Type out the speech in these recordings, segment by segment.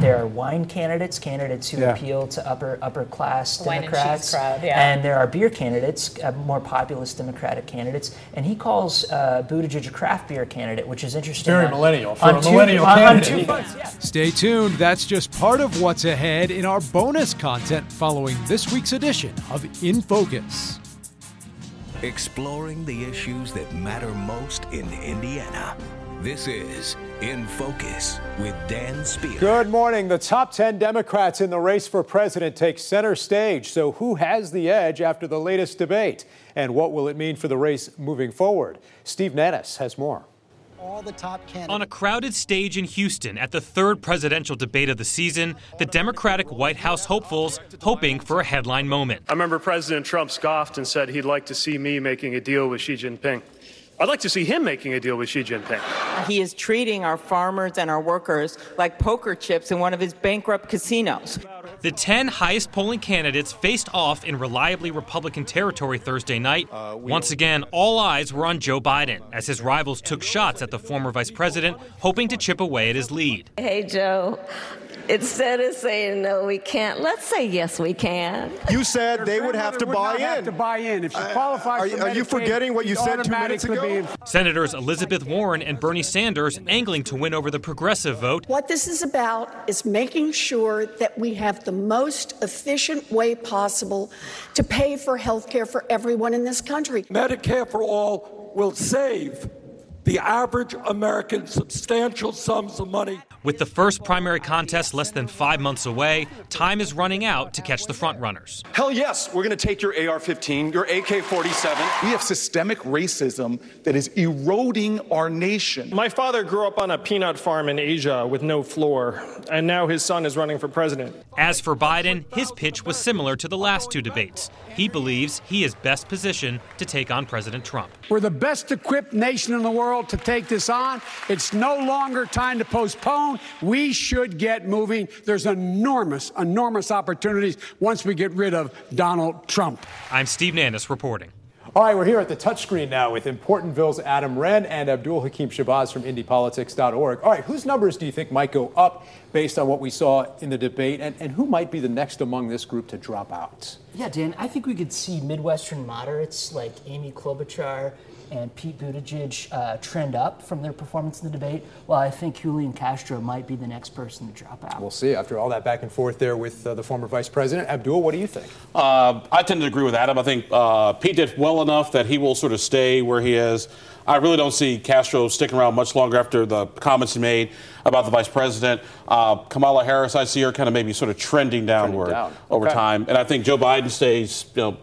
there are wine candidates, candidates who Yeah. appeal to upper upper class The wine and Democrats, crowd, yeah. and there are beer candidates, uh, more populist Democratic candidates, and he calls uh, Buttigieg a craft beer candidate, which is interesting. Very on- millennial for a two- millennial on- on candidate. two fronts, yeah. Stay tuned. That's just part of what's ahead in our bonus content following this week's edition of In Focus. Exploring the issues that matter most in Indiana. This is In Focus with Dan Spear. Good morning. The top 10 Democrats in the race for president take center stage. So, who has the edge after the latest debate? And what will it mean for the race moving forward? Steve Nannis has more. all the top candidates. On a crowded stage in Houston at the third presidential debate of the season, the Democratic White House hopefuls hoping for a headline moment. I remember President Trump scoffed and said he'd like to see me making a deal with Xi Jinping. I'd like to see him making a deal with Xi Jinping. He is treating our farmers and our workers like poker chips in one of his bankrupt casinos. The 10 highest polling candidates faced off in reliably Republican territory Thursday night. Once again, all eyes were on Joe Biden as his rivals took shots at the former vice president, hoping to chip away at his lead. Hey, Joe, instead of saying no, we can't, let's say yes, we can. You said they would have to buy in. Have to buy in. If she Uh, qualifies are you- are you forgetting what you said two minutes ago? be Senators Elizabeth Warren and Bernie Sanders angling to win over the progressive vote. What this is about is making sure that we have the most efficient way possible to pay for health care for everyone in this country. Medicare for all will save the average American substantial sums of money. With the first primary contest less than five months away, time is running out to catch the frontrunners. Hell yes, we're going to take your AR 15, your AK 47. We have systemic racism that is eroding our nation. My father grew up on a peanut farm in Asia with no floor, and now his son is running for president. As for Biden, his pitch was similar to the last two debates. He believes he is best positioned to take on President Trump. We're the best equipped nation in the world to take this on. It's no longer time to postpone. We should get moving. There's enormous, enormous opportunities once we get rid of Donald Trump. I'm Steve Nannis reporting. All right, we're here at the touchscreen now with Importantville's Adam Wren and Abdul Hakim Shabazz from IndyPolitics.org. All right, whose numbers do you think might go up based on what we saw in the debate, and, and who might be the next among this group to drop out? Yeah, Dan, I think we could see Midwestern moderates like Amy Klobuchar and Pete Buttigieg uh, trend up from their performance in the debate, well, I think Julian Castro might be the next person to drop out. We'll see after all that back and forth there with uh, the former vice president. Abdul, what do you think? Uh, I tend to agree with Adam. I think uh, Pete did well enough that he will sort of stay where he is. I really don't see Castro sticking around much longer after the comments he made about the vice president. Uh, Kamala Harris, I see her kind of maybe sort of trending downward down. over Okay. time, and I think Joe Biden stays, you know,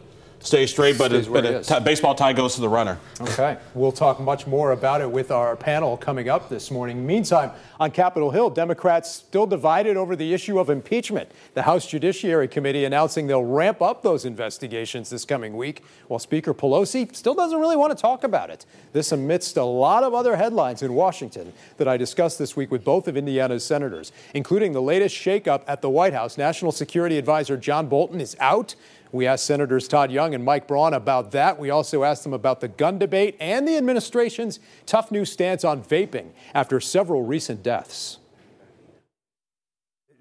stays straight, but, Stays it, but he a baseball tie goes to the runner. Okay, we'll talk much more about it with our panel coming up this morning. Meantime, on Capitol Hill, Democrats still divided over the issue of impeachment. The House Judiciary Committee announcing they'll ramp up those investigations this coming week, while Speaker Pelosi still doesn't really want to talk about it. This amidst a lot of other headlines in Washington that I discussed this week with both of Indiana's senators, including the latest shakeup at the White House. National Security Advisor John Bolton is out. We asked Senators Todd Young and Mike Braun about that. We also asked them about the gun debate and the administration's tough new stance on vaping after several recent deaths.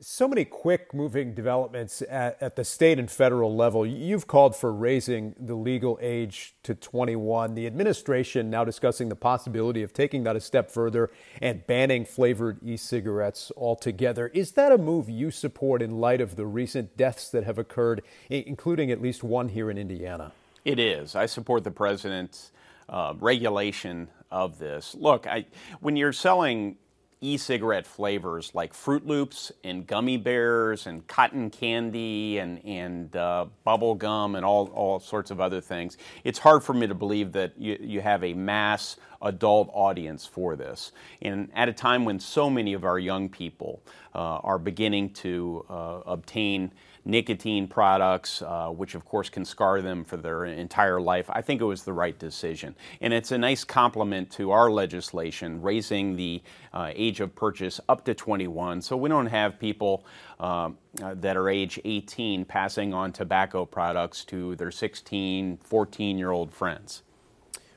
So many quick moving developments at, at the state and federal level. You've called for raising the legal age to 21. The administration now discussing the possibility of taking that a step further and banning flavored e cigarettes altogether. Is that a move you support in light of the recent deaths that have occurred, including at least one here in Indiana? It is. I support the president's uh, regulation of this. Look, I, when you're selling e-cigarette flavors like Fruit Loops and gummy bears and cotton candy and and uh, bubble gum and all all sorts of other things, it's hard for me to believe that you, you have a mass adult audience for this. And at a time when so many of our young people uh, are beginning to uh, obtain nicotine products, uh, which of course can scar them for their entire life, I think it was the right decision. And it's a nice complement to our legislation raising the uh, age of purchase up to 21 so we don't have people um, uh, that are age 18 passing on tobacco products to their 16, 14 year old friends.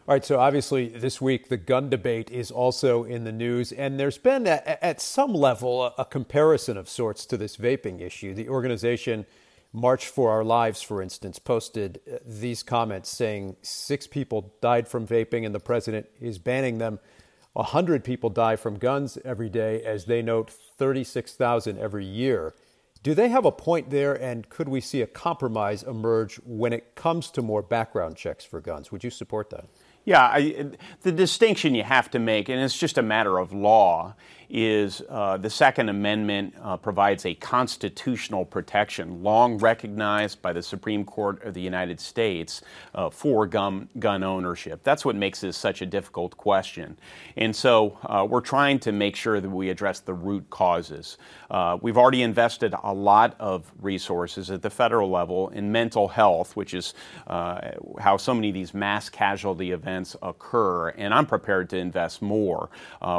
All right, so obviously this week the gun debate is also in the news, and there's been at, at some level a, a, comparison of sorts to this vaping issue. The organization March for Our Lives, for instance, posted uh, these comments saying six people died from vaping, and the president is banning them. 100 people die from guns every day, as they note 36,000 every year. Do they have a point there, and could we see a compromise emerge when it comes to more background checks for guns? Would you support that? Yeah, I, the distinction you have to make, and it's just a matter of law, is uh, the Second Amendment uh, provides a constitutional protection, long recognized by the Supreme Court of the United States, uh, for gun, gun ownership. That's what makes this such a difficult question. And so uh, we're trying to make sure that we address the root causes. Uh, we've already invested a lot of resources at the federal level in mental health, which is uh, how so many of these mass casualty events occur, and I'm prepared to invest more.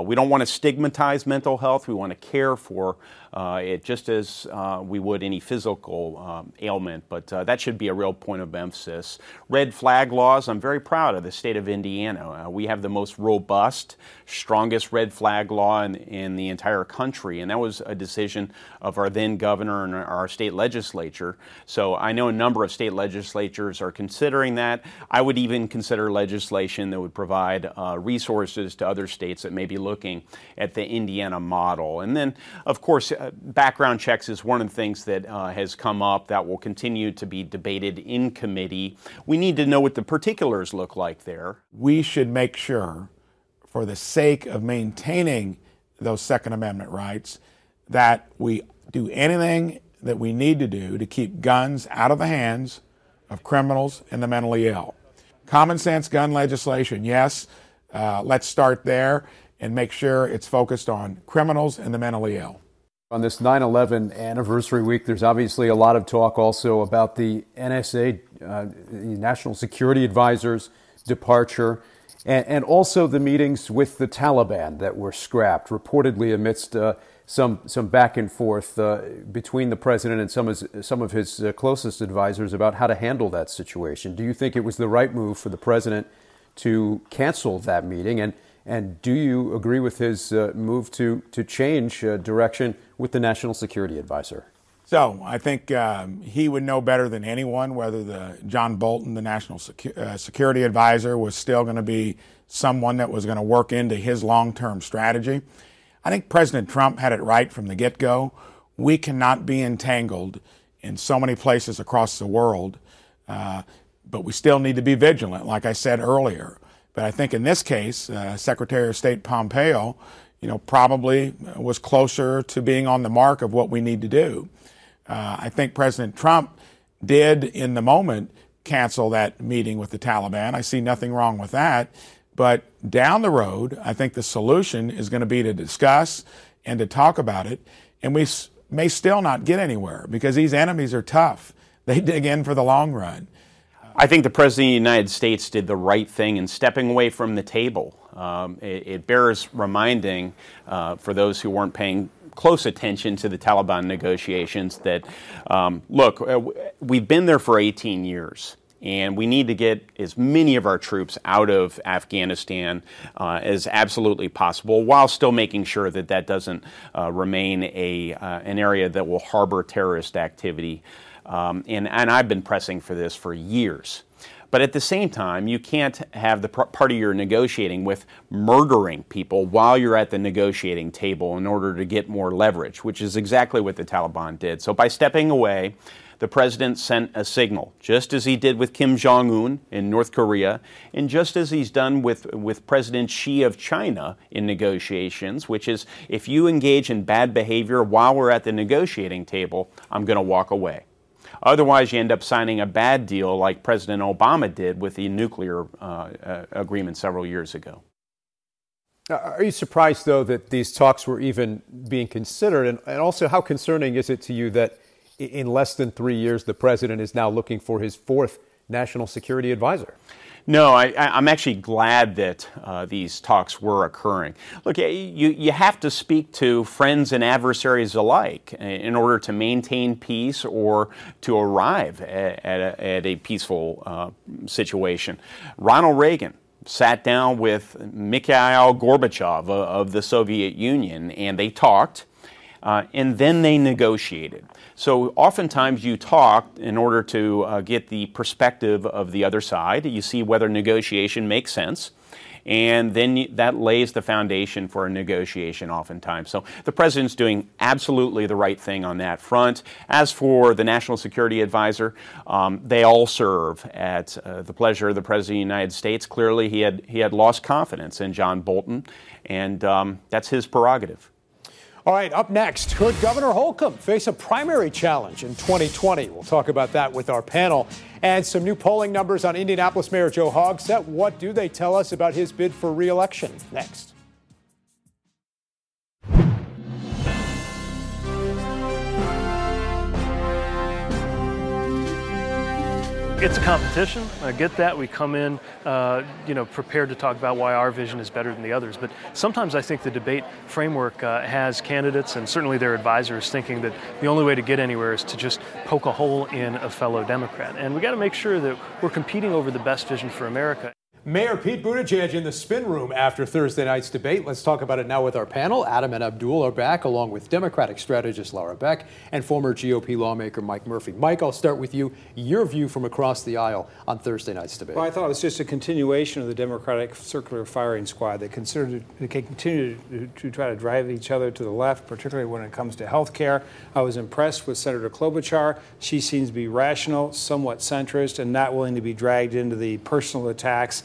we don't want to stigmatize mental health. We want to care for uh, it just as uh, we would any physical um, ailment, but uh, that should be a real point of emphasis. Red flag laws, I'm very proud of the state of Indiana. Uh, we have the most robust, strongest red flag law in, in the entire country, and that was a decision of our then governor and our state legislature. So I know a number of state legislatures are considering that. I would even consider legislation that would provide uh, resources to other states that may be looking at the Indiana model. And then, of course, uh, background checks is one of the things that uh, has come up that will continue to be debated in committee. We need to know what the particulars look like there. We should make sure, for the sake of maintaining those Second Amendment rights, that we do anything that we need to do to keep guns out of the hands of criminals and the mentally ill. Common sense gun legislation, yes, uh, let's start there and make sure it's focused on criminals and the mentally ill. On this 9 11 anniversary week, there's obviously a lot of talk also about the NSA, uh, National Security Advisor's departure, and, and, also the meetings with the Taliban that were scrapped, reportedly amidst uh, some, some back and forth uh, between the president and some of his, some of his uh, closest advisors about how to handle that situation. Do you think it was the right move for the president to cancel that meeting? And and do you agree with his uh, move to, to change uh, direction with the National Security Advisor? So I think um, he would know better than anyone whether the John Bolton, the National Secu- uh, Security Advisor, was still going to be someone that was going to work into his long-term strategy. I think President Trump had it right from the get-go. We cannot be entangled in so many places across the world, uh, but we still need to be vigilant, like I said earlier. But I think in this case, uh, Secretary of State Pompeo, you know, probably was closer to being on the mark of what we need to do. Uh, I think President Trump did, in the moment, cancel that meeting with the Taliban. I see nothing wrong with that. But down the road, I think the solution is going to be to discuss and to talk about it. And we may still not get anywhere because these enemies are tough. They dig in for the long run. I think the President of the United States did the right thing in stepping away from the table. Um, it, it, bears reminding uh, for those who weren't paying close attention to the Taliban negotiations that, um, look, uh, we've been there for 18 years. And we need to get as many of our troops out of Afghanistan uh, as absolutely possible, while still making sure that that doesn't uh, remain a uh, an area that will harbor terrorist activity. Um, and, and I've been pressing for this for years. But at the same time, you can't have the party you're negotiating with murdering people while you're at the negotiating table in order to get more leverage, which is exactly what the Taliban did. So by stepping away, the president sent a signal, just as he did with Kim Jong un in North Korea, and just as he's done with, with President Xi of China in negotiations, which is if you engage in bad behavior while we're at the negotiating table, I'm going to walk away. Otherwise, you end up signing a bad deal like President Obama did with the nuclear uh, uh, agreement several years ago. Are you surprised, though, that these talks were even being considered? And, and also, how concerning is it to you that in less than three years, the president is now looking for his fourth national security advisor? No, I, am actually glad that uh, these talks were occurring. Look, you, you have to speak to friends and adversaries alike in order to maintain peace or to arrive at, at, a, at a, peaceful uh, situation. Ronald Reagan sat down with Mikhail Gorbachev of, of the Soviet Union and they talked. Uh, and then they negotiated. So oftentimes you talk in order to uh, get the perspective of the other side. You see whether negotiation makes sense and then that lays the foundation for a negotiation oftentimes. So the president's doing absolutely the right thing on that front. As for the National Security Advisor, um, they all serve at uh, the pleasure of the President of the United States. Clearly, he had, he had lost confidence in John Bolton, and um, that's his prerogative. All right, up next, could Governor Holcomb face a primary challenge in 2020? We'll talk about that with our panel. And some new polling numbers on Indianapolis Mayor Joe Hogsett. What do they tell us about his bid for reelection? Next. It's a competition. I get that. We come in, uh, you know, prepared to talk about why our vision is better than the others. But sometimes I think the debate framework uh, has candidates and certainly their advisors thinking that the only way to get anywhere is to just poke a hole in a fellow Democrat. And we got to make sure that we're competing over the best vision for America. Mayor Pete Buttigieg in the spin room after Thursday night's debate. Let's talk about it now with our panel. Adam and Abdul are back, along with Democratic strategist Laura Beck and former GOP lawmaker Mike Murphy. Mike, I'll start with you. Your view from across the aisle on Thursday night's debate. Well, I thought it was just a continuation of the Democratic circular firing squad. They considered continue to, to try to drive each other to the left, particularly when it comes to health care. I was impressed with Senator Klobuchar. She seems to be rational, somewhat centrist, and not willing to be dragged into the personal attacks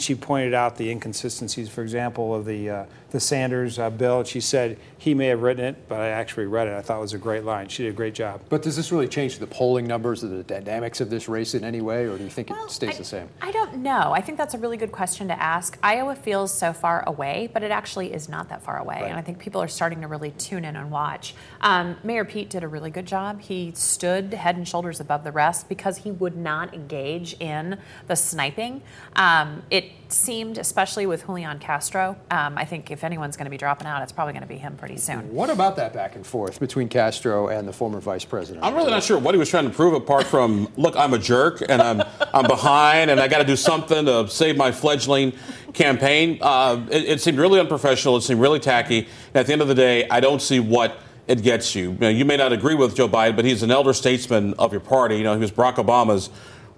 she pointed out the inconsistencies, for example, of the uh, the Sanders uh, bill. She said he may have written it, but I actually read it. I thought it was a great line. She did a great job. But does this really change the polling numbers or the dynamics of this race in any way, or do you think well, it stays I, the same? I don't know. I think that's a really good question to ask. Iowa feels so far away, but it actually is not that far away, right. and I think people are starting to really tune in and watch. Um, Mayor Pete did a really good job. He stood head and shoulders above the rest because he would not engage in the sniping. Um, it seemed, especially with Julian Castro, um, I think if anyone's going to be dropping out, it's probably going to be him pretty soon. What about that back and forth between Castro and the former vice president? I'm really not sure what he was trying to prove, apart from, look, I'm a jerk and I'm I'm behind and I got to do something to save my fledgling campaign. Uh, it, it, seemed really unprofessional. It seemed really tacky. And at the end of the day, I don't see what it gets you. You, know, you may not agree with Joe Biden, but he's an elder statesman of your party. You know, he was Barack Obama's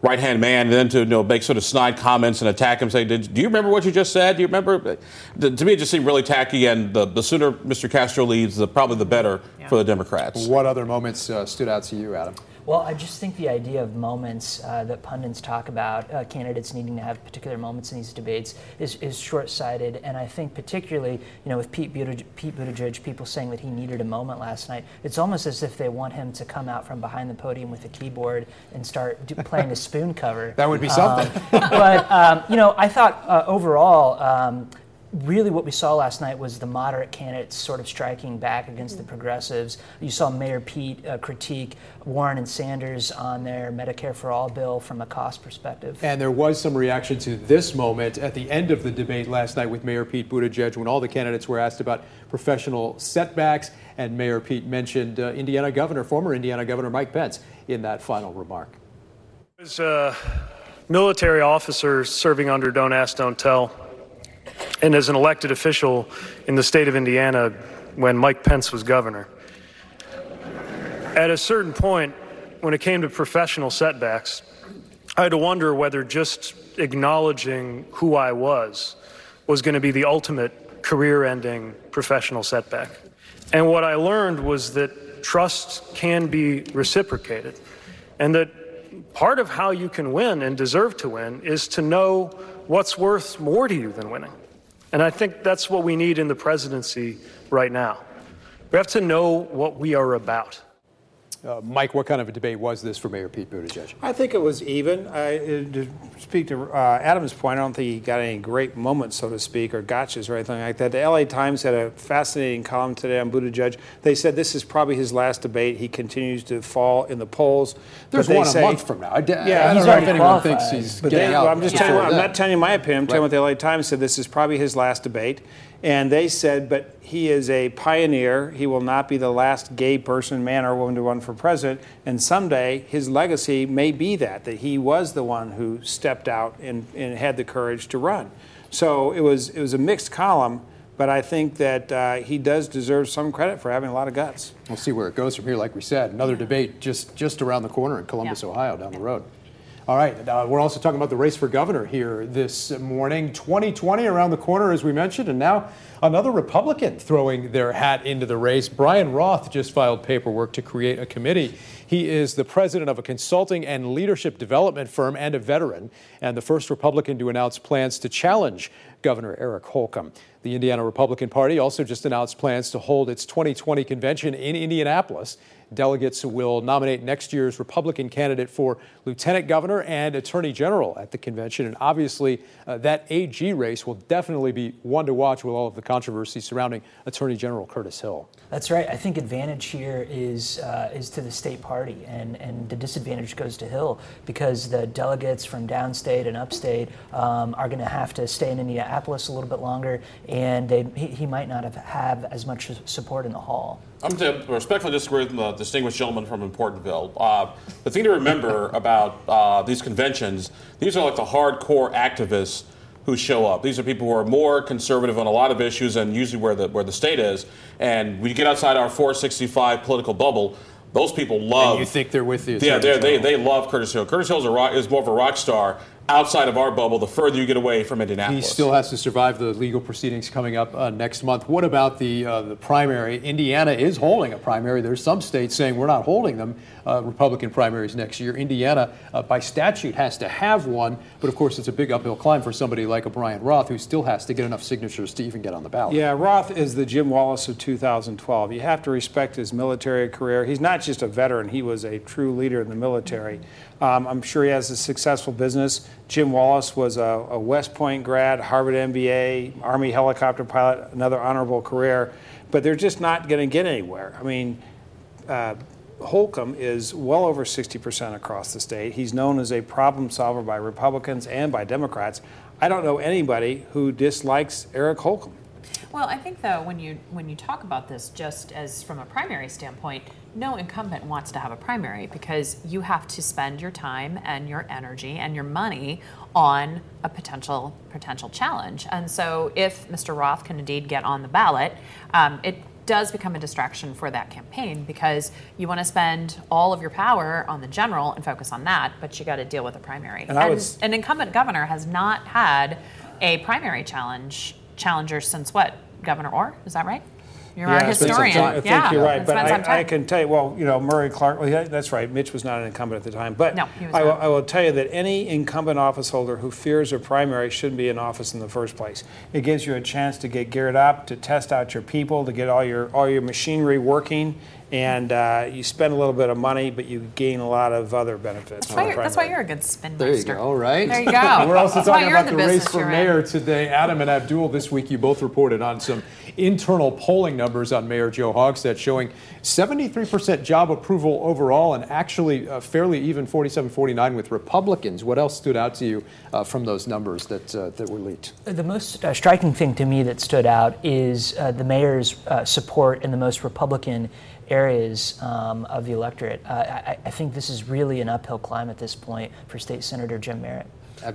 right hand man, and then to you know, make sort of snide comments and attack him, say, Do you remember what you just said? Do you remember? To me, it just seemed really tacky, and the, the sooner Mr. Castro leaves, the, probably the better yeah. for the Democrats. What other moments uh, stood out to you, Adam? Well, I just think the idea of moments uh, that pundits talk about, uh, candidates needing to have particular moments in these debates, is, is short-sighted. And I think particularly, you know, with Pete Buttigieg, Pete Buttigieg, people saying that he needed a moment last night, it's almost as if they want him to come out from behind the podium with a keyboard and start do, playing a spoon cover. That would be something. Um, but, um, you know, I thought uh, overall, um, really what we saw last night was the moderate candidates sort of striking back against the progressives. You saw Mayor Pete uh, critique Warren and Sanders on their Medicare for All bill from a cost perspective. And there was some reaction to this moment at the end of the debate last night with Mayor Pete Buttigieg when all the candidates were asked about professional setbacks. And Mayor Pete mentioned uh, Indiana Governor, former Indiana Governor Mike Pence, in that final remark. As a military officer serving under Don't Ask, Don't Tell, and as an elected official in the state of Indiana when Mike Pence was governor. At a certain point, when it came to professional setbacks, I had to wonder whether just acknowledging who I was was going to be the ultimate career ending professional setback. And what I learned was that trust can be reciprocated, and that part of how you can win and deserve to win is to know what's worth more to you than winning. And I think that's what we need in the presidency right now. We have to know what we are about. Uh, Mike, what kind of a debate was this for Mayor Pete Buttigieg? I think it was even. I, to speak to uh, Adam's point, I don't think he got any great moments, so to speak, or gotchas or anything like that. The LA Times had a fascinating column today on Buttigieg. They said this is probably his last debate. He continues to fall in the polls. There's one say, a month from now. I, yeah, I don't know if anyone qualified. thinks he's but getting they, out. I'm just telling you, I'm not telling you my opinion. I'm right. telling you what the LA Times said. This is probably his last debate. And they said, but he is a pioneer. He will not be the last gay person, man or woman, to run for president. And someday his legacy may be that, that he was the one who stepped out and, and had the courage to run. So it was, it was a mixed column, but I think that uh, he does deserve some credit for having a lot of guts. We'll see where it goes from here. Like we said, another debate just, just around the corner in Columbus, Yeah. Ohio, down the road. All right, uh, we're also talking about the race for governor here this morning. 2020 around the corner, as we mentioned, and now another Republican throwing their hat into the race. Brian Roth just filed paperwork to create a committee. He is the president of a consulting and leadership development firm and a veteran, and the first Republican to announce plans to challenge Governor Eric Holcomb. The Indiana Republican Party also just announced plans to hold its 2020 convention in Indianapolis. Delegates will nominate next year's Republican candidate for lieutenant governor and attorney general at the convention. And obviously, uh, that AG race will definitely be one to watch with all of the controversy surrounding Attorney General Curtis Hill. That's right. I think advantage here is uh, is to the state party, and, and the disadvantage goes to Hill because the delegates from downstate and upstate um, are going to have to stay in Indianapolis a little bit longer, and they, he, he might not have, have as much support in the hall. I'm going to respectfully disagree with the distinguished gentleman from Importantville. Uh, the thing to remember about uh, these conventions, these are like the hardcore activists who show up. These are people who are more conservative on a lot of issues and usually where the, where the state is. And we get outside our 465 political bubble, those people love. And you think they're with you? Yeah, they're- they they love Curtis Hill. Curtis Hill is, a rock, is more of a rock star outside of our bubble the further you get away from Indianapolis. He still has to survive the legal proceedings coming up uh, next month. What about the uh, the primary? Indiana is holding a primary. There's some states saying we're not holding them. Uh, Republican primaries next year. Indiana, uh, by statute, has to have one, but of course it's a big uphill climb for somebody like a Brian Roth, who still has to get enough signatures to even get on the ballot. Yeah, Roth is the Jim Wallace of 2012. You have to respect his military career. He's not just a veteran, he was a true leader in the military. Um, I'm sure he has a successful business. Jim Wallace was a, a West Point grad, Harvard MBA, Army helicopter pilot, another honorable career, but they're just not going to get anywhere. I mean, uh, Holcomb is well over 60% across the state. He's known as a problem solver by Republicans and by Democrats. I don't know anybody who dislikes Eric Holcomb. Well, I think though when you when you talk about this just as from a primary standpoint, no incumbent wants to have a primary because you have to spend your time and your energy and your money on a potential potential challenge. And so if Mr. Roth can indeed get on the ballot, um, it does become a distraction for that campaign because you want to spend all of your power on the general and focus on that, but you got to deal with a primary. And I was- an incumbent governor has not had a primary challenge challenger since what? Governor Orr, is that right? You're our it's some historian. I think yeah, you're right, but I, I can tell you. Well, you know, Murray Clark. Well, yeah, that's right. Mitch was not an incumbent at the time, but No, he was I, will, not. I will tell you that any incumbent office holder who fears a primary shouldn't be in office in the first place. It gives you a chance to get geared up, to test out your people, to get all your all your machinery working, and uh, you spend a little bit of money, but you gain a lot of other benefits. That's why, you're, that's why you're a good spin There you go, right? There you go. We're also that's why talking you're about the, the race for mayor in. today. Adam and Abdul, this week you both reported on some internal polling numbers on Mayor Joe Hogsett showing 73% job approval overall and actually uh, fairly even 47 49 with Republicans. What else stood out to you uh, from those numbers that, uh, that were leaked? The most uh, striking thing to me that stood out is uh, the mayor's uh, support in the most Republican areas um, of the electorate. I, I think this is really an uphill climb at this point for State Senator Jim Merritt.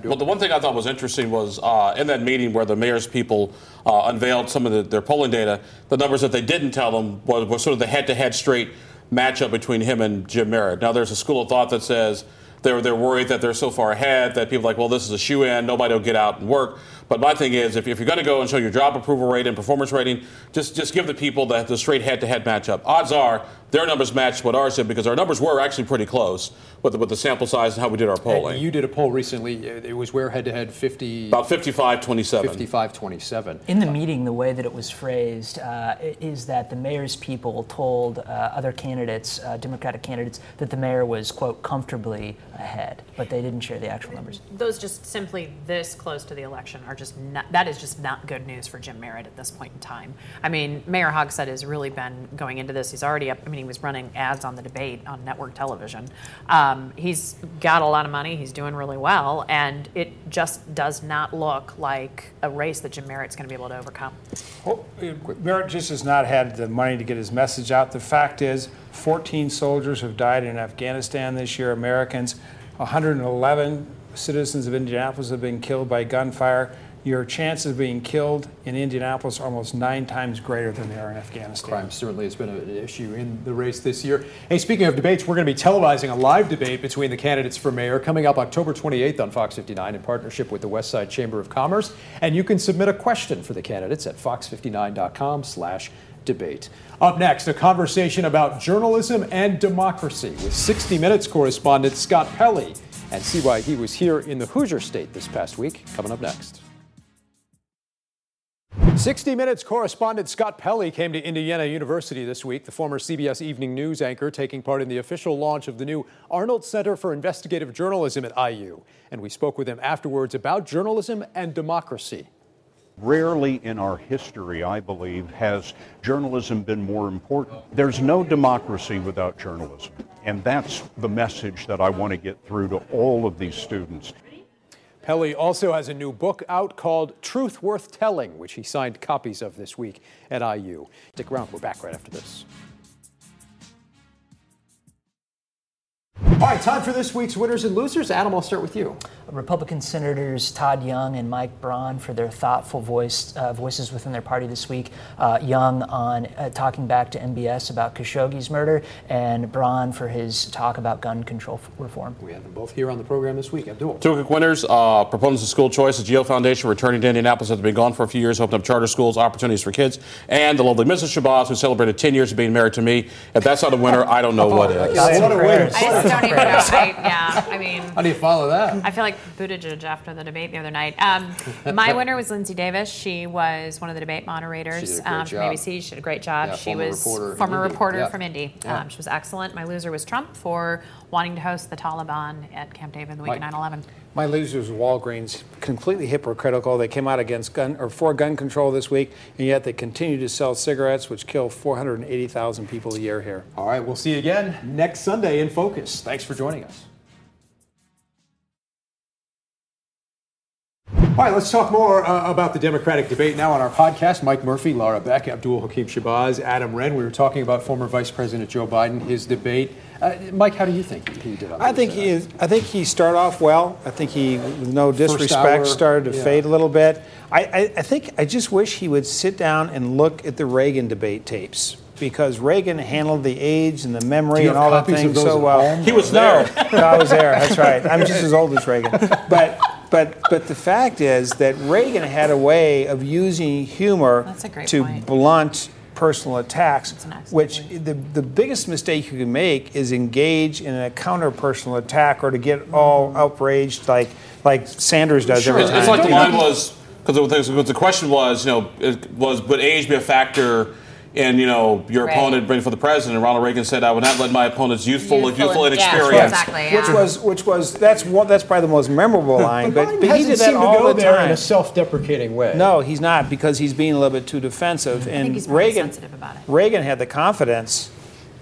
Well, the one thing I thought was interesting was uh, in that meeting where the mayor's people uh, unveiled some of the, their polling data, the numbers that they didn't tell them was, was sort of the head-to-head straight matchup between him and Jim Merritt. Now, there's a school of thought that says they're, they're worried that they're so far ahead that people are like, well, this is a shoe-in, nobody will get out and work. But my thing is, if, if you're going to go and show your job approval rate and performance rating, just just give the people the, the straight head-to-head matchup. Odds are their numbers matched what ours did because our numbers were actually pretty close with the, with the sample size and how we did our polling. And you did a poll recently. It was where head to head 50. About 55 27. 55 27. In the meeting, the way that it was phrased uh, is that the mayor's people told uh, other candidates, uh, Democratic candidates, that the mayor was, quote, comfortably ahead, but they didn't share the actual numbers. Those just simply this close to the election are just not, that is just not good news for Jim Merritt at this point in time. I mean, Mayor Hogsett has really been going into this. He's already up. I mean, he was running ads on the debate on network television. Um, he's got a lot of money. He's doing really well, and it just does not look like a race that Jim Merritt's going to be able to overcome. Well, Merritt just has not had the money to get his message out. The fact is, 14 soldiers have died in Afghanistan this year, Americans. 111 citizens of Indianapolis have been killed by gunfire. Your chances of being killed in Indianapolis are almost nine times greater than they are in Afghanistan. Crime certainly has been an issue in the race this year. Hey, speaking of debates, we're going to be televising a live debate between the candidates for mayor coming up October 28th on Fox 59 in partnership with the West Side Chamber of Commerce. And you can submit a question for the candidates at fox59.com slash debate. Up next, a conversation about journalism and democracy with 60 Minutes correspondent Scott Pelley and see why he was here in the Hoosier State this past week. Coming up next. 60 Minutes correspondent Scott Pelley came to Indiana University this week, the former CBS Evening News anchor taking part in the official launch of the new Arnolt Center for Investigative Journalism at IU. And we spoke with him afterwards about journalism and democracy. Rarely in our history, I believe, has journalism been more important. There's no democracy without journalism. And that's the message that I want to get through to all of these students. Pelley also has a new book out called Truth Worth Telling, which he signed copies of this week at IU. Stick around, we're back right after this. All right, time for this week's winners and losers. Adam, I'll start with you. Republican Senators Todd Young and Mike Braun for their thoughtful voice, uh, voices within their party this week. Uh, Young on uh, talking back to MBS about Khashoggi's murder, and Braun for his talk about gun control reform. We have them both here on the program this week. Abdul. Two quick winners. Uh, proponents of school choice, the GEO Foundation returning to Indianapolis after being gone for a few years, opened up charter schools, opportunities for kids, and the lovely Mrs. Shabazz, who celebrated 10 years of being married to me. If that's not a winner, I don't know what is. What a way to I just don't even know. I, yeah, I mean, How do you follow that? I feel like Buttigieg after the debate the other night. Um, my winner was Linsey Davis. She was one of the debate moderators She did a um, from job. ABC. She did a great job. Yeah, she former was reporter former reporter Yeah. from Indy. Yeah. Um, she was excellent. My loser was Trump for wanting to host the Taliban at Camp David the week of 9/11. My losers, Walgreens, completely hypocritical. They came out against gun or for gun control this week, and yet they continue to sell cigarettes, which kill 480,000 people a year here. All right, we'll see you again next Sunday in Focus. Thanks for joining us. All right, let's talk more uh, about the Democratic debate now on our podcast. Mike Murphy, Laura Beck, Abdul Hakim Shabazz, Adam Wren. We were talking about former Vice President Joe Biden, his debate. Uh, Mike, how do you think he did on I think he is. I think he started off well. I think he, with no disrespect, hour, started to yeah. fade a little bit. I, I, I think I just wish he would sit down and look at the Reagan debate tapes because Reagan handled the age and the memory and all that copies thing so well. He was no, there. no, I was there. That's right. I'm just as old as Reagan. But but but the fact is that Reagan had a way of using humor That's a great to point. blunt personal attacks, which the, the biggest mistake you can make is engage in a counter personal attack or to get all outraged like like Sanders does Sure. every It's, time. it's like the line was because the, the question was, you know, it was would age be a factor in you know your Right. opponent running for the president? And Ronald Reagan said, "I would not let my opponent's youthful, Youthful youthful, and- yeah, inexperience." exactly, Which was which was that's one that's probably the most memorable line, but, Biden but he hasn't did that seemed to all go the there time. in a self-deprecating way. No, he's not because he's being a little bit too defensive. and think he's Reagan, sensitive about it. Reagan had the confidence,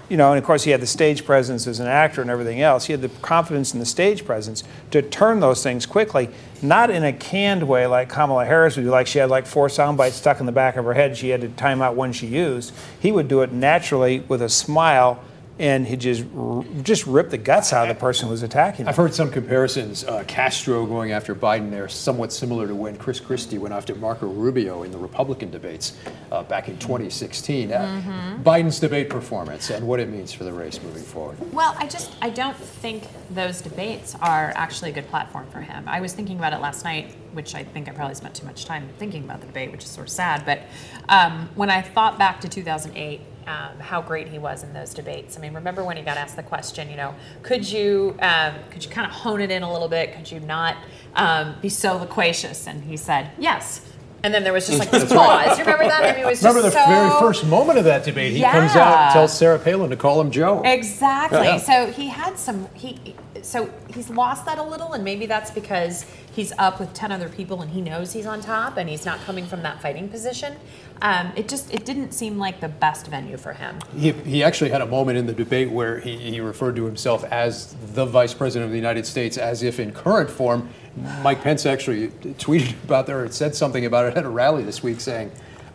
you know, and of course he had the stage presence as an actor and everything else. He had the confidence in the stage presence to turn those things quickly, not in a canned way like Kamala Harris would do, like she had like four sound bites stuck in the back of her head. She had to time out when she used. He would do it naturally with a smile. And he just r- just rip the guts out of the person who was attacking him. I've heard some comparisons. Uh, Castro going after Biden there, somewhat similar to when Chris Christie went after Marco Rubio in the Republican debates uh, back in 2016. Uh, Mhm. Biden's debate performance and what it means for the race moving forward. Well, I just I don't think those debates are actually a good platform for him. I was thinking about it last night, which I think I probably spent too much time thinking about the debate, which is sort of sad. But um, when I thought back to 2008, um, how great he was in those debates. I mean, remember when he got asked the question, you know, could you um, could you kind of hone it in a little bit? Could you not um, be so loquacious? And he said yes. And then there was just like this That's right. pause. You remember that? I mean, it was Remember the so very first moment of that debate? He comes out and tells Sarah Palin to call him Joe. Exactly. Yeah. So he had some. He so he's lost that a little, and maybe that's because he's up with 10 other people and he knows he's on top and he's not coming from that fighting position. Um, it just it didn't seem like the best venue for him. He, he actually had a moment in the debate where he, he referred to himself as the vice president of the United States, as if in current form. Mike Pence actually tweeted about there and said something about it at a rally this week, saying,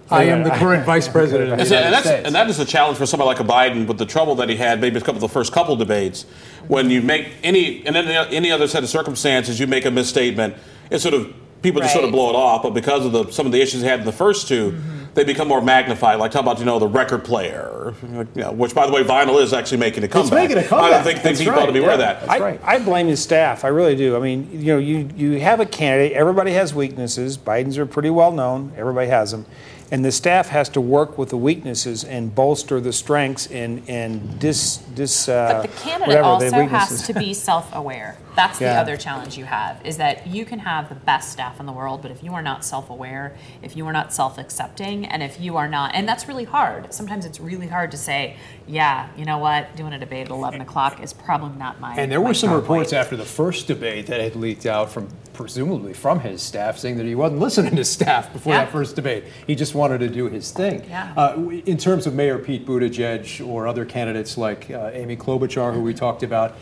I am the current vice president of the And, United that's, States. and that is a challenge for somebody like a Biden with the trouble that he had maybe a couple of the first couple debates. When you make any in any, any other set of circumstances, you make a misstatement, it's sort of people just sort of blow it off. But because of the some of the issues he had in the first 2 they become more magnified. Like talk about you know the record player, you know, which by the way, vinyl is actually making a comeback. making a I comeback. I don't think, think That's people right. ought to be aware of Yeah. that. I, I blame his staff. I really do. I mean, you know, you, you have a candidate. Everybody has weaknesses. Biden's are pretty well known. Everybody has them. And the staff has to work with the weaknesses and bolster the strengths and and dis dis. Uh, But the candidate whatever, also has to be self-aware. That's the other challenge you have is that you can have the best staff in the world, but if you are not self-aware, if you are not self-accepting, and if you are not, and that's really hard. Sometimes it's really hard to say, yeah, you know what, doing a debate at 11 o'clock is probably not my. And there my were some reports after the first debate that had leaked out from presumably from his staff saying that he wasn't listening to staff before Yeah. that first debate. He just wanted to do his thing. Yeah. Uh, in terms of Mayor Pete Buttigieg or other candidates like uh, Amy Klobuchar, who we talked about,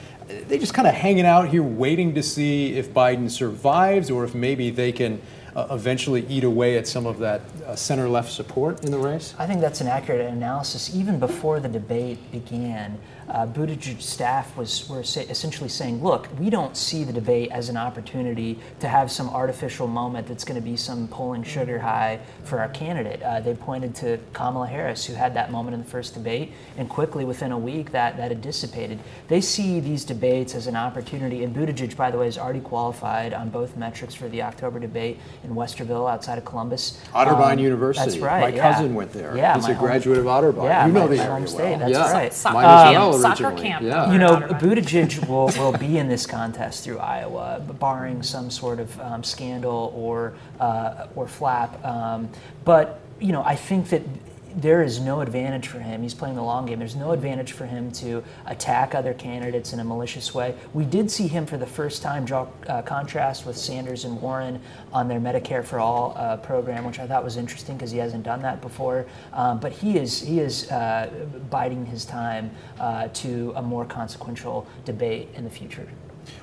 they just kind of hanging out here waiting to see if Biden survives or if maybe they can uh, eventually eat away at some of that uh, center left support in the race? I think that's an accurate analysis. Even before the debate began, uh, Buttigieg's staff was were essentially saying, "Look, we don't see the debate as an opportunity to have some artificial moment that's going to be some polling sugar high for our candidate." Uh, they pointed to Kamala Harris, who had that moment in the first debate, and quickly within a week that that had dissipated. They see these debates as an opportunity, and Buttigieg, by the way, is already qualified on both metrics for the October debate in Westerville, outside of Columbus. Otterbein Um, University. That's right. My yeah. cousin went there. Yeah, He's my a home- graduate of Otterbein. Yeah, You know my, the my area home well. state. That's Yeah. right. Soccer Mine as camp, well soccer originally. camp. Yeah. You know, Otterbein. Buttigieg will, will be in this contest through Iowa, barring some sort of um, scandal or uh, or flap. Um, but you know, I think that there is no advantage for him. He's playing the long game. There's no advantage for him to attack other candidates in a malicious way. We did see him for the first time draw uh, contrast with Sanders and Warren on their Medicare for All uh, program, which I thought was interesting because he hasn't done that before. Um, but he is he is uh, biding his time uh, to a more consequential debate in the future.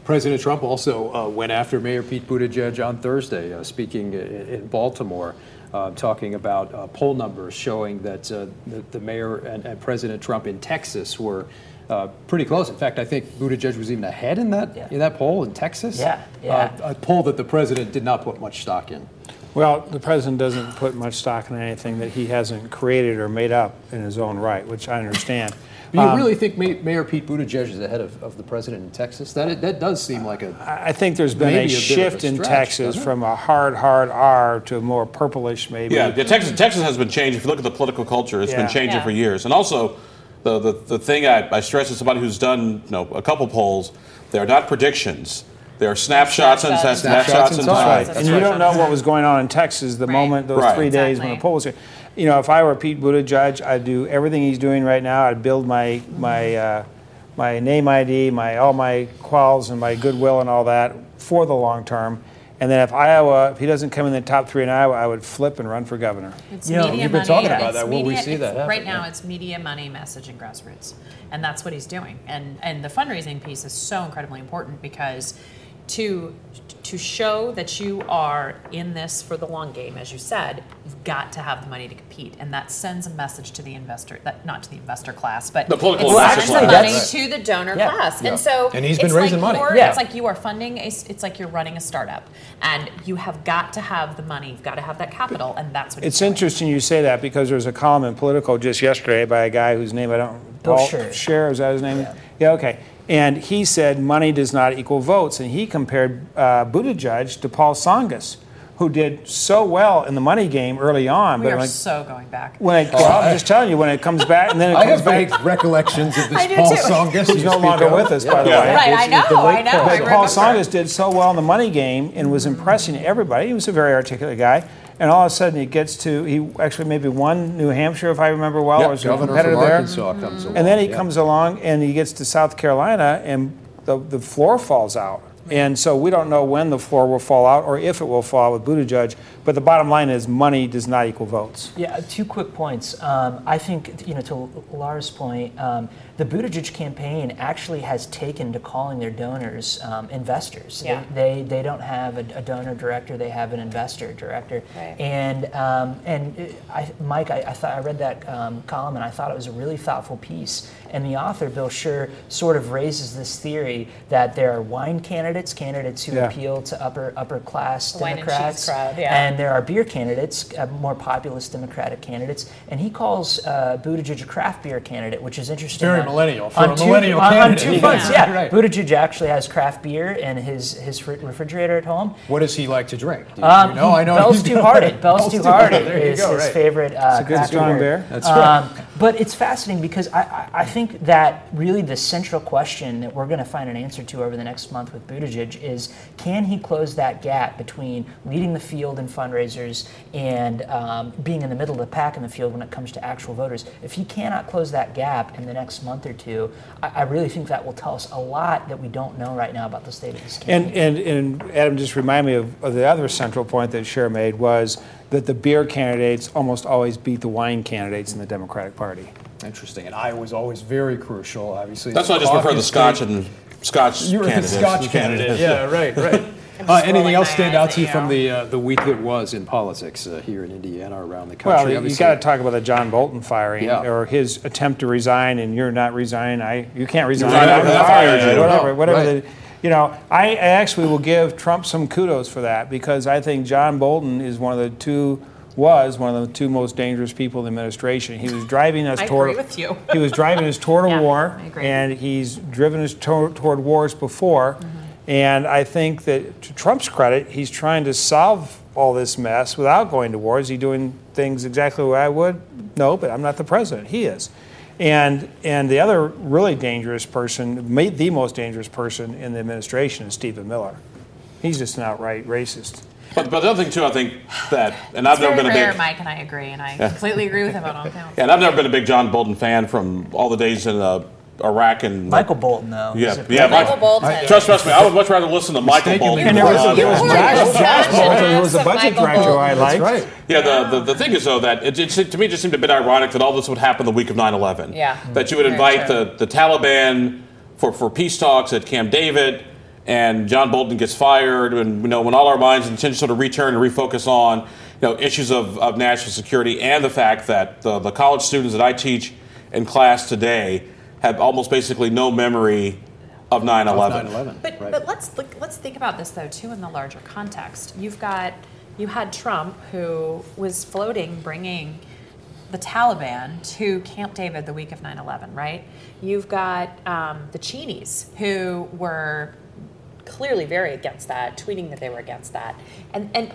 President Trump also uh, went after Mayor Pete Buttigieg on Thursday, uh, speaking in Baltimore, uh, talking about uh, poll numbers showing that uh, the, the mayor and, and President Trump in Texas were uh, pretty close. In fact, I think Buttigieg was even ahead in that in that poll in Texas. Yeah, yeah. Uh, a poll that the president did not put much stock in. Well, the president doesn't put much stock in anything that he hasn't created or made up in his own right, which I understand. Do you Um, really think Ma- Mayor Pete Buttigieg is ahead of, of the president in Texas? That that does seem like a. I think there's been maybe a bit of shift in stretch, Texas from a hard, hard R to a more purplish, maybe. Yeah, yeah, Texas, Texas has been changing. If you look at the political culture, it's Yeah. been changing Yeah. for years. And also, the, the, the thing I, I stress is somebody who's done you know, a couple polls, they're not predictions. They're snapshots and Snapshots. snapshots, in time. and you don't know what was going on in Texas the moment those Right. three days when the poll was here. You know, if I were Pete Buttigieg, I'd do everything he's doing right now. I'd build my my uh, my name ID, my all my quals and my goodwill and all that for the long term. And then if Iowa, if he doesn't come in the top three in Iowa, I would flip and run for governor. It's You know, media you've been money, talking about it's that. Will we see that happen? Right now, Yeah. it's media, money, message, and grassroots, and that's what he's doing. And and the fundraising piece is so incredibly important because to to show that you are in this for the long game, as you said, you've got to have the money to compete, and that sends a message to the investor, that not to the investor class, but The political it sends class. the money That's- to the donor Yeah. class, Yeah. and so And he's been it's raising like money. you're- Yeah. It's like you are funding a, it's like you're running a startup, and you have got to have the money, you've got to have that capital, and that's what It's interesting you say that because there was a column in Politico just yesterday by a guy whose name I don't. Bill Paul Scher. Scher, is that his name? Yeah. okay. And he said money does not equal votes, and he compared uh, Buttigieg to Paul Tsongas, who did so well in the money game early on. We but are when, so going back. when it, well, I'm just telling you, when it comes back, and then it I comes have back. vague recollections of this Paul too. Tsongas. He's no longer with us, by the Yeah. way. Right, I know, I know. I But remember. Paul Tsongas did so well in the money game and was impressing everybody. He was a very articulate guy. And all of a sudden, he gets to, he actually maybe won New Hampshire, if I remember well, Yeah, or was a governor competitor from there. Arkansas comes along. And then he yeah. comes along and he gets to South Carolina and the, the floor falls out. And so we don't know when the floor will fall out or if it will fall with Buttigieg. But the bottom line is money does not equal votes. Yeah, two quick points. Um, I think, you know, to Laura's point, um, the Buttigieg campaign actually has taken to calling their donors um, investors. Yeah. They, they, they don't have a, a donor director; they have an investor director. Right. And um, and I, Mike, I, I thought I read that um, column and I thought it was a really thoughtful piece. And the author, Bill Scher, sort of raises this theory that there are wine candidates, candidates who Yeah. appeal to upper upper class The wine and cheese Democrats, crowd, yeah. and there are beer candidates, uh, more populist Democratic candidates, and he calls uh, Buttigieg a craft beer candidate, which is interesting. Very on- millennial for on a two- millennial on- on candidate. two Yeah. fronts, yeah. Right. Buttigieg actually has craft beer in his his refrigerator at home. What does he like to drink? Do you, Um, you know? I know. Bell's he's Too got- Hearted. Bell's Two Hearted is go, his favorite uh, It's a good craft strong beer. That's right. Um, but it's fascinating because I, I, think that really the central question that we're going to find an answer to over the next month with Buttigieg is can he close that gap between leading the field in fundraisers and um, being in the middle of the pack in the field when it comes to actual voters? If he cannot close that gap in the next month or two, I, I really think that will tell us a lot that we don't know right now about the state of this campaign. And, and, and Adam just reminded me of, of the other central point that Scher made was that the beer candidates almost always beat the wine candidates in the Democratic Party. Interesting. And Iowa's always very crucial, obviously. That's why I just prefer the Scotch state. and Scotch You were the. Scotch candidate. Yeah, right, right. Uh, anything else stand out to you from the uh, the week that was in politics uh, here in Indiana, or around the country? Well, you Obviously- got to talk about the John Bolton firing Yeah. or his attempt to resign, and you're not resigning. I you can't resign. Right, I'm fired you, whatever, whatever. Right. The, you know, I, actually will give Trump some kudos for that because I think John Bolton is one of the two was one of the two most dangerous people in the administration. He was driving us I toward agree with you. he was driving us toward a Yeah, war, I agree. and he's driven us to, toward wars before. Mm-hmm. And I think that to Trump's credit, he's trying to solve all this mess without going to war. Is he doing things exactly the way I would? No, but I'm not the president. He is. And and the other really dangerous person, the most dangerous person in the administration is Stephen Miller. He's just an outright racist. But, but the other thing too, I think that, and I've never very been a rare, big, Mike and I agree, and I Yeah. completely agree with him on all counts. yeah, and I've never been a big John Bolton fan from all the days in uh, Iraq and Michael Bolton, though. Yeah, is yeah. Michael Bolton. Trust, trust me, I would much rather listen to Michael Bolton. And there was, than- there was You Josh, Josh Bolton, who was a of budget director I liked. That's right. Yeah, the, the, the thing is, though, that it, it, to me just seemed a bit ironic that all this would happen the week of 9 11. Yeah. That you would invite the, the Taliban for, for peace talks at Camp David, and John Bolton gets fired, and you know, when all our minds and attention sort of return and refocus on you know, issues of, of national security and the fact that the, the college students that I teach in class today have almost basically no memory of 9 11. But, right. but let's look, let's think about this though too in the larger context. You've got you had Trump who was floating bringing the Taliban to Camp David the week of 9/11, right? You've got um, the Cheneys who were clearly very against that, tweeting that they were against that, and and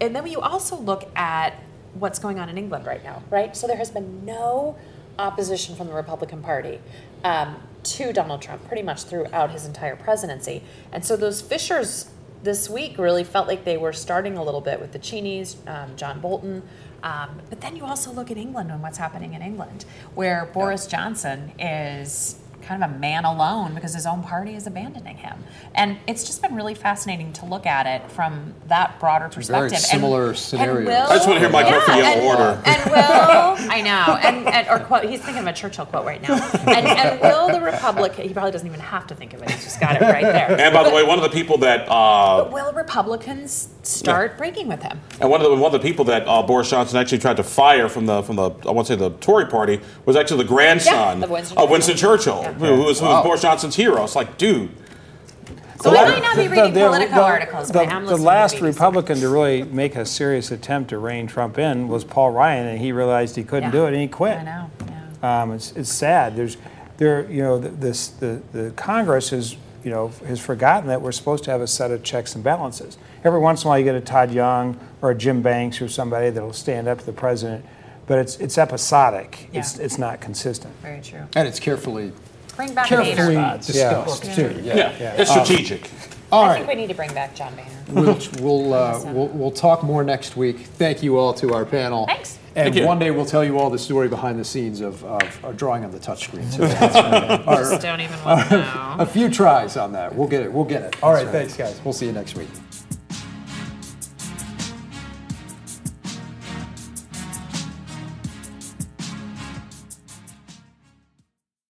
and then you also look at what's going on in England right now, right? So there has been no opposition from the Republican Party um, to Donald Trump pretty much throughout his entire presidency, and so those fissures this week really felt like they were starting a little bit with the Cheneys, um, John Bolton. Um, but then you also look at England and what's happening in England, where Boris Johnson is kind of a man alone because his own party is abandoning him. And it's just been really fascinating to look at it from that broader perspective. And- similar and scenarios. will- I just want to hear Mike Yeah, Murphy yell and- order. And will I know? And, and or quote? He's thinking of a Churchill quote right now. And, and will the Republican? He probably doesn't even have to think of it. He's just got it right there. And by the way, one of the people that uh, But will Republicans start breaking with him? And one of the one of the people that uh, Boris Johnson actually tried to fire from the from the I want to say the Tory party was actually the grandson Yeah, of Winston of Winston Churchill, Yeah. Who, who was, who was Boris Johnson's hero. It's like, dude, So I might not be reading Politico the- articles, the, but I am the last to BBC. Republican to really make a serious attempt to rein Trump in was Paul Ryan, and he realized he couldn't Yeah. do it, and he quit. I know. Yeah. Um, it's, it's sad. There's, there, you know, the, this, the, the Congress has, you know, has forgotten that we're supposed to have a set of checks and balances. Every once in a while, you get a Todd Young or a Jim Banks or somebody that'll stand up to the president, but it's it's episodic. Yeah. It's it's not consistent. Very true. and it's carefully Bring back carefully Nader. discussed Yeah. too. yeah, Yeah. it's strategic. All I think we need to bring back John Boehner. We'll, we'll, uh, we'll, we'll talk more next week. Thank you all to our panel. Thanks. And Thank you. one day we'll tell you all the story behind the scenes of, of our drawing on the touchscreen. So that's right. Our- Just don't even want to know. a few tries on that. We'll get it. We'll get it. All right. Thanks, guys. We'll see you next week.